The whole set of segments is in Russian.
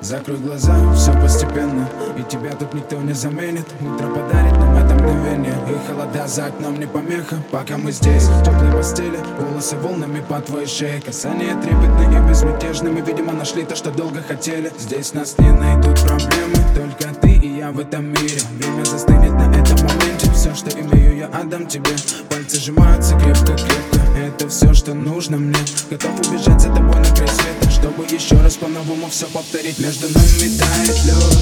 Закрой глаза, все постепенно И тебя тут никто не заменит. Утро подарит нам это мгновение И холода за окном не помеха. Пока мы здесь, в теплой постели Волосы волнами по твоей шее. Касания трепетные и безмятежные Мы, видимо, нашли то, что долго хотели. Здесь нас не найдут проблемы Только ты и я в этом мире. Время застынет на этом моменте. Все, что имею, я отдам тебе. Пальцы сжимаются крепко-крепко. Это все, что нужно мне. Готов убежать за тобой на край света Чтобы еще раз по-новому все повторить Между нами тает лед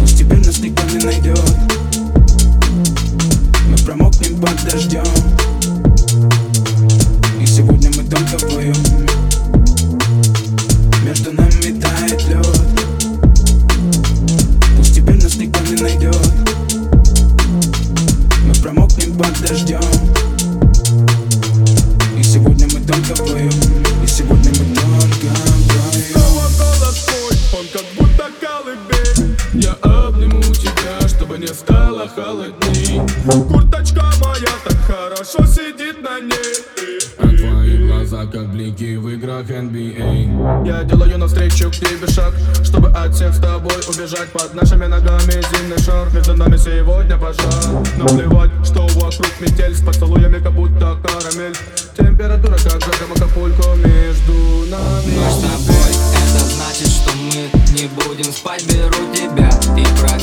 Пусть теперь нас никто не найдет Мы промокнем под дождем И сегодня мы только вдвоем Между нами тает лед Пусть теперь нас никто не найдет Мы промокнем под дождем тебя, чтобы не стало холодней. Курточка моя так хорошо сидит на ней. А твои глаза как блики в играх NBA Я делаю навстречу к тебе шаг Чтобы от всех с тобой убежать. Под нашими ногами зимний шар Между нами сегодня пожар. Наплевать, что вокруг метель С поцелуями как будто карамель. Температура как жара в Акапулько Между нами. Ночь с тобой, это значит, что мы не будем спать Беру тебя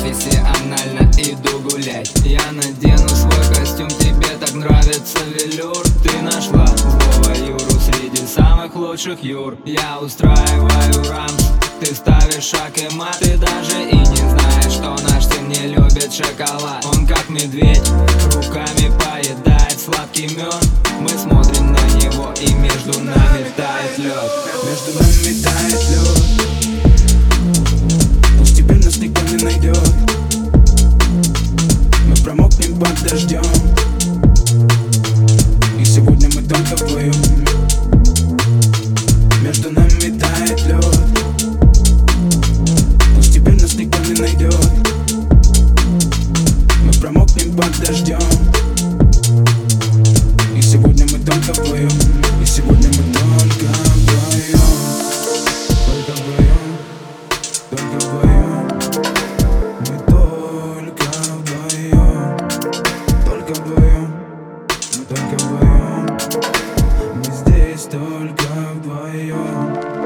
профессионально иду гулять. Я надену свой костюм, тебе так нравится велюр. Ты нашла злого Юру среди самых лучших Юр. Я устраиваю рамс, ты ставишь шаг и мат. Ты даже и не знаешь, что наш сын не любит шоколад. Он как медведь, руками поедает сладкий мед Мы смотрим на него и между нами тает лед Между нами тает лед найдет Мы промокнем под дождем И сегодня мы только вдвоем Между нами тает лед Пусть теперь нас никто не найдет Мы промокнем под дождем И сегодня мы только вдвоем И сегодня только вдвоем